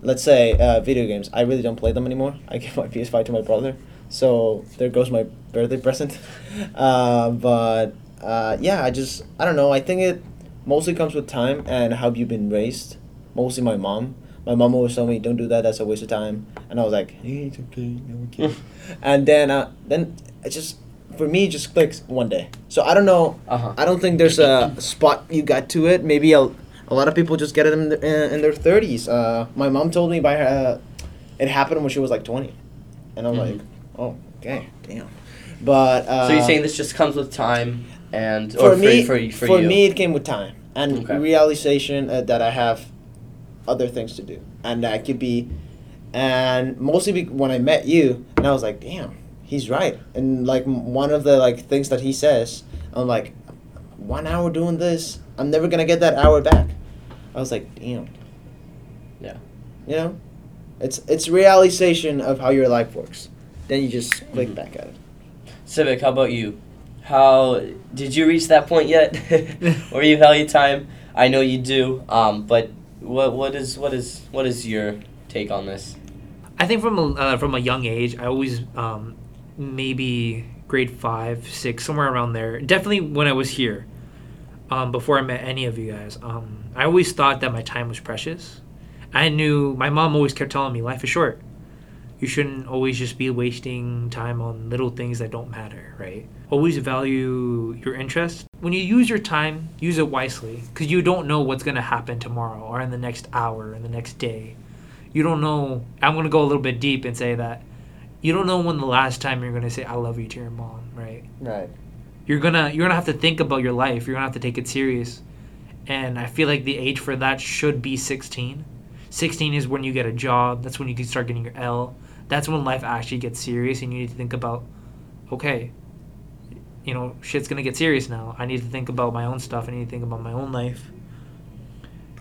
S2: Let's say uh, video games. I really don't play them anymore. I give my PS5 to my brother. So there goes my birthday present. Uh, but uh, yeah, I just, I don't know. I think it mostly comes with time and how you've been raised. Mostly my mom. My mom always told me, don't do that, that's a waste of time. And I was like, hey, it's okay, no, okay. and then, uh, then it just, for me, it just clicks one day. So I don't know
S1: uh-huh
S2: I don't think there's a spot you got to it. Maybe I'll A lot of people just get it in, the, in, their thirties. Uh, my mom told me by her, uh, it happened when she was like twenty, and I'm
S1: Mhm.
S2: like, oh, okay, damn. But uh,
S1: so you're saying this just comes with time and
S2: for
S1: or
S2: me,
S1: for, for, for,
S2: me, it came with time and
S1: Okay.
S2: realization uh, that I have other things to do, and that could be, and mostly be, when I met you, and I was like, damn, he's right, and like m- one of the like things that he says, I'm like, one hour doing this, I'm never gonna get that hour back. I was like, damn.
S1: Yeah.
S2: You know, it's it's realization of how your life works. Then you just click
S1: Mhm.
S2: back at it.
S1: Savek, how about you? How did you reach that point yet, or you value time? I know you do. Um, but what what is what is what is your take on this?
S3: I think from a, uh, from a young age, I always um, maybe grade five, six, somewhere around there. Definitely when I was here, um, before I met any of you guys. Um, I always thought that my time was precious. I knew my mom always kept telling me life is short. You shouldn't always just be wasting time on little things that don't matter, right? Always value your interest. When you use your time, use it wisely because you don't know what's going to happen tomorrow or in the next hour, in the next day you don't know i'm going to go a little bit deep and say that you don't know when the last time you're going to say i love you to your mom right?
S2: Right.
S3: you're going to you're going to have to think about your life. You're going to have to take it serious. And i feel like the age for that should be 16 16 is when you get a job. That's when you can start getting your l. That's when life actually gets serious and you need to think about okay you know shit's going to get serious now. I need to think about my own stuff. I need to think about my own life.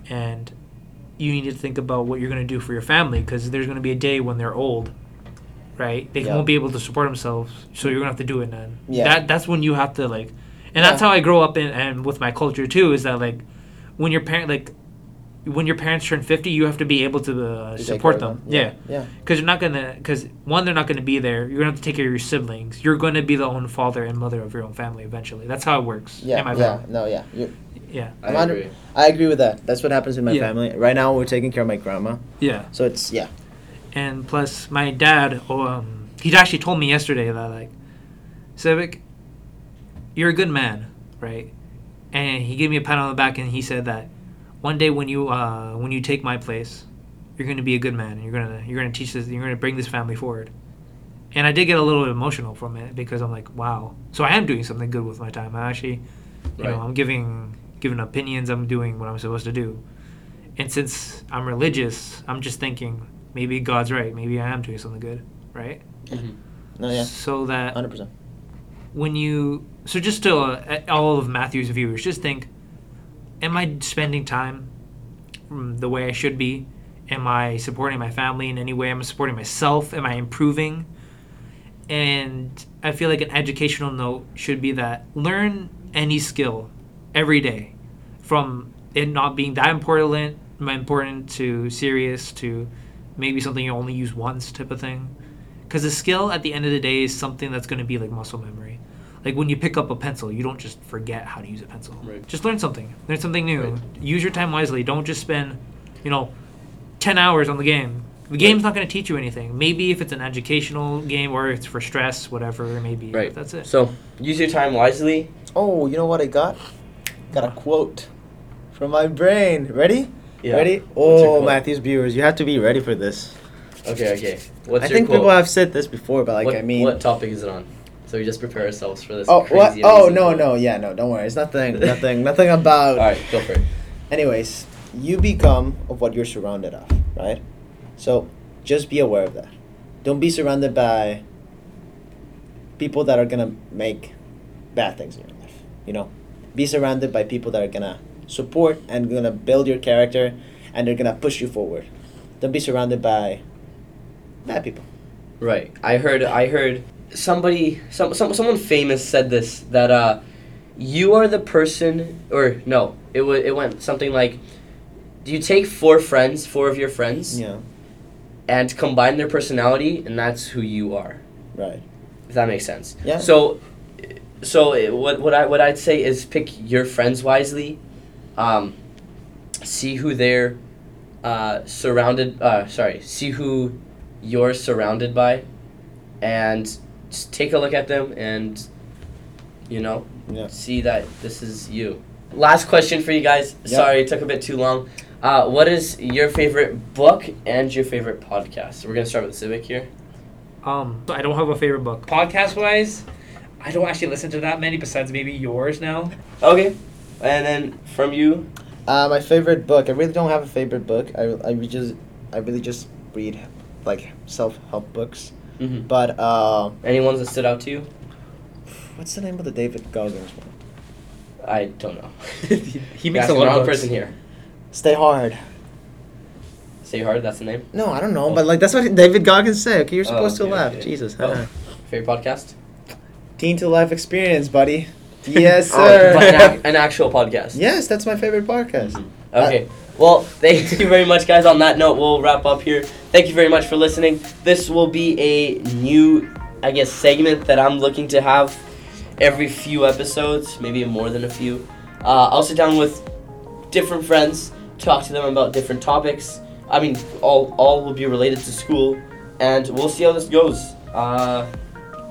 S3: And you need to think about what you're going to do for your family because there's going to be a day when they're old right they
S2: Yeah.
S3: won't be able to support themselves so you're going to have to do it then
S2: Yeah.
S3: that that's when you have to like and that's
S2: Yeah.
S3: how i grow up in and with my culture too is that like when your parent like when your parents turn 50 you have to be able to uh, support
S2: care of
S3: them yeah
S2: Yeah.
S3: because you're not gonna because one they're not gonna be there you're gonna have to take care of your siblings you're gonna be the own father and mother of your own family eventually that's how it works
S2: Yeah.
S3: Am I
S2: yeah.
S3: wrong?
S2: No. Yeah. You
S3: yeah
S2: I'm under- I agree with that. That's what happens in my
S3: Yeah.
S2: family. Right now, we're taking care of my grandma,
S3: yeah
S2: so it's yeah.
S3: And plus my dad um he actually told me yesterday that like Savek you're a good man right? And he gave me a pat on the back and he said that one day when you uh when you take my place you're going to be a good man and you're going to you're going to teach this you're going to bring this family forward. And i did get a little emotional from it because i'm like wow. So i am doing something good with my time. I actually you know i'm giving giving opinions. I'm doing what i'm supposed to do. And since i'm religious i'm just thinking maybe god's right maybe i am doing something good right
S1: Mhm.
S2: No. Yeah.
S3: so that
S2: Hundred percent.
S3: when you so just to uh, all of matthew's viewers just think am i spending time the way i should be am i supporting my family in any way am i supporting myself am i improving and i feel like an educational note should be that learn any skill every day from it not being that important important to serious to maybe something you only use once type of thing because the skill at the end of the day is something that's going to be like muscle memory like when you pick up a pencil you don't just forget how to use a pencil
S1: Right.
S3: just learn something learn something new
S1: Right.
S3: use your time wisely don't just spend you know 10 hours on the game the game's not going to teach you anything maybe if it's an educational game or it's for stress whatever maybe
S1: Right.
S3: that's it
S1: So use your time wisely.
S2: Oh, you know what I got? Got a quote from my brain. Ready? Ready? Oh. Matthew's viewers, you have to be ready for this.
S1: Okay. Okay. What's
S2: I
S1: your
S2: think
S1: quote?
S2: people have said this before, but like
S1: what,
S2: I mean,
S1: what topic is it on? So we just prepare ourselves for this.
S2: oh
S1: crazy,
S2: what? Oh no
S1: quote.
S2: no yeah no don't worry it's nothing nothing nothing about.
S1: All right, go for it.
S2: Anyways, you become of what you're surrounded of, right? So just be aware of that. Don't be surrounded by people that are gonna make bad things in your life. You know, be surrounded by people that are gonna support and gonna build your character, and they're gonna push you forward. Don't be surrounded by bad people.
S1: Right. I heard. I heard somebody. Some. Some. Someone famous said this. That uh, you are the person. Or no. It was. It went something like. Do you take four friends, four of your friends,
S2: Yeah,
S1: and combine their personality, and that's who you are.
S2: right.
S1: If that makes sense.
S2: Yeah.
S1: So, so what what I what I'd say is pick your friends wisely. Um, see who they're uh, surrounded. Uh, sorry, see who you're surrounded by, and just take a look at them and, you know,
S2: Yeah.
S1: see that this is you. last question for you guys.
S2: Yep.
S1: Sorry, it took a bit too long. Uh, what is your favorite book and your favorite podcast? We're gonna start with Savek here.
S3: Um, I don't have a favorite book. Podcast wise, I don't actually listen to that many besides maybe yours now.
S1: Okay, and then from you,
S2: Uh, my favorite book. I really don't have a favorite book. I I just I really just read like self help books.
S1: mm-hmm.
S2: But uh,
S1: any ones that stood out to you?
S2: what's the name of the David Goggins one?
S1: I don't know.
S3: He
S1: You're
S3: makes a lot of
S1: wrong
S3: books.
S1: person here.
S2: Stay hard.
S1: Stay hard. That's the name.
S2: No, I don't know, but like that's what David Goggins said. Okay, you're
S1: Oh,
S2: supposed
S1: okay,
S2: to laugh.
S1: okay.
S2: Jesus.
S1: Oh. Favorite podcast?
S2: Teen to life experience, buddy. Yes,
S1: Oh,
S2: sir.
S1: an, an actual podcast.
S2: yes, that's my favorite podcast.
S1: Okay. Well, thank you very much, guys. On that note, we'll wrap up here. Thank you very much for listening. This will be a new, I guess, segment that I'm looking to have every few episodes, maybe more than a few. Uh, I'll sit down with different friends, talk to them about different topics. I mean, all all will be related to school, and we'll see how this goes. Uh,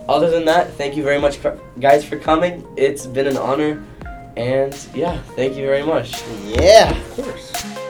S1: other than that, thank you very much, guys, for coming. It's been an honor, and yeah, thank you very much.
S2: Yeah, of course.